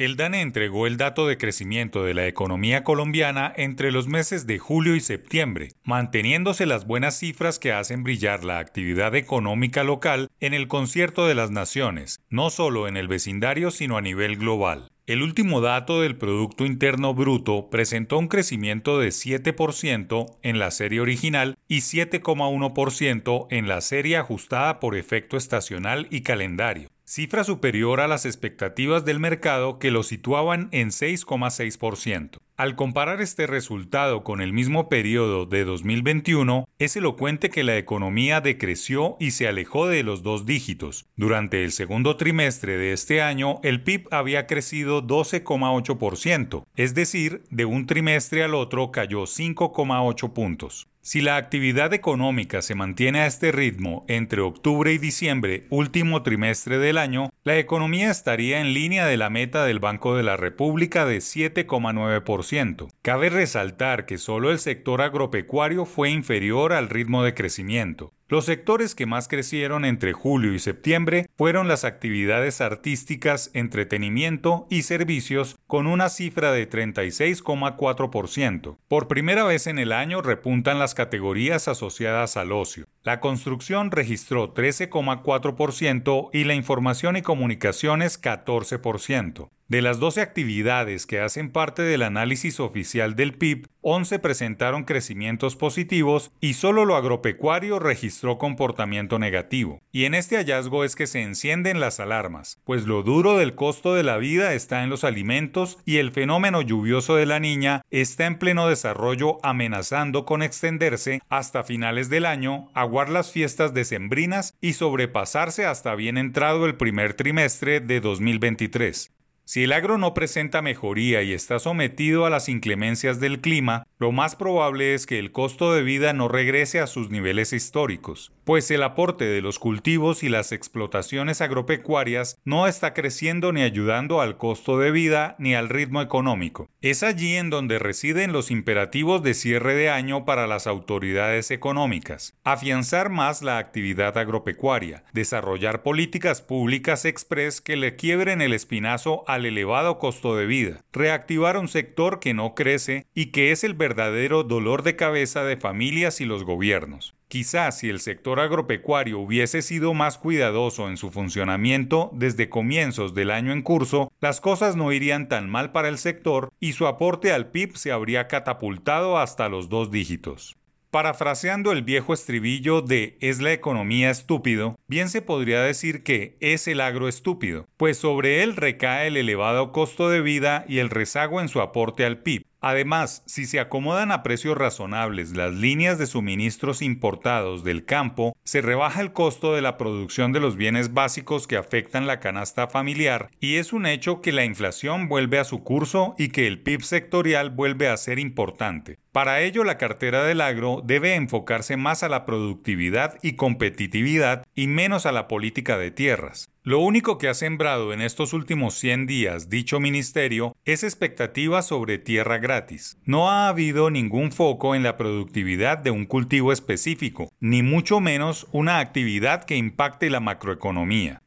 El DANE entregó el dato de crecimiento de la economía colombiana entre los meses de julio y septiembre, manteniéndose las buenas cifras que hacen brillar la actividad económica local en el concierto de las naciones, no solo en el vecindario sino a nivel global. El último dato del Producto Interno Bruto presentó un crecimiento de 7% en la serie original y 7,1% en la serie ajustada por efecto estacional y calendario cifra superior a las expectativas del mercado que lo situaban en 6,6%. Al comparar este resultado con el mismo periodo de 2021, es elocuente que la economía decreció y se alejó de los dos dígitos. Durante el segundo trimestre de este año, el PIB había crecido 12,8%, es decir, de un trimestre al otro cayó 5,8 puntos. Si la actividad económica se mantiene a este ritmo entre octubre y diciembre, último trimestre del año, la economía estaría en línea de la meta del Banco de la República de 7,9%. Cabe resaltar que solo el sector agropecuario fue inferior al ritmo de crecimiento. Los sectores que más crecieron entre julio y septiembre fueron las actividades artísticas, entretenimiento y servicios con una cifra de 36,4%. Por primera vez en el año repuntan las categorías asociadas al ocio. La construcción registró 13,4% y la información y comunicaciones 14%. De las 12 actividades que hacen parte del análisis oficial del PIB, 11 presentaron crecimientos positivos y solo lo agropecuario registró comportamiento negativo. Y en este hallazgo es que se encienden las alarmas, pues lo duro del costo de la vida está en los alimentos y el fenómeno lluvioso de la niña está en pleno desarrollo amenazando con extenderse hasta finales del año, aguar las fiestas decembrinas y sobrepasarse hasta bien entrado el primer trimestre de 2023. Si el agro no presenta mejoría y está sometido a las inclemencias del clima, lo más probable es que el costo de vida no regrese a sus niveles históricos, pues el aporte de los cultivos y las explotaciones agropecuarias no está creciendo ni ayudando al costo de vida ni al ritmo económico. Es allí en donde residen los imperativos de cierre de año para las autoridades económicas. Afianzar más la actividad agropecuaria, desarrollar políticas públicas express que le quiebren el espinazo al elevado costo de vida, reactivar un sector que no crece y que es el verdadero dolor de cabeza de familias y los gobiernos. Quizás si el sector agropecuario hubiese sido más cuidadoso en su funcionamiento desde comienzos del año en curso, las cosas no irían tan mal para el sector y su aporte al PIB se habría catapultado hasta los dos dígitos. Parafraseando el viejo estribillo de es la economía estúpido, bien se podría decir que es el agro estúpido, pues sobre él recae el elevado costo de vida y el rezago en su aporte al PIB, Además, si se acomodan a precios razonables las líneas de suministros importados del campo, se rebaja el costo de la producción de los bienes básicos que afectan la canasta familiar y es un hecho que la inflación vuelve a su curso y que el PIB sectorial vuelve a ser importante. Para ello, la cartera del agro debe enfocarse más a la productividad y competitividad y menos a la política de tierras. Lo único que ha sembrado en estos últimos 100 días dicho ministerio es expectativa sobre tierra gratis. No ha habido ningún foco en la productividad de un cultivo específico, ni mucho menos una actividad que impacte la macroeconomía.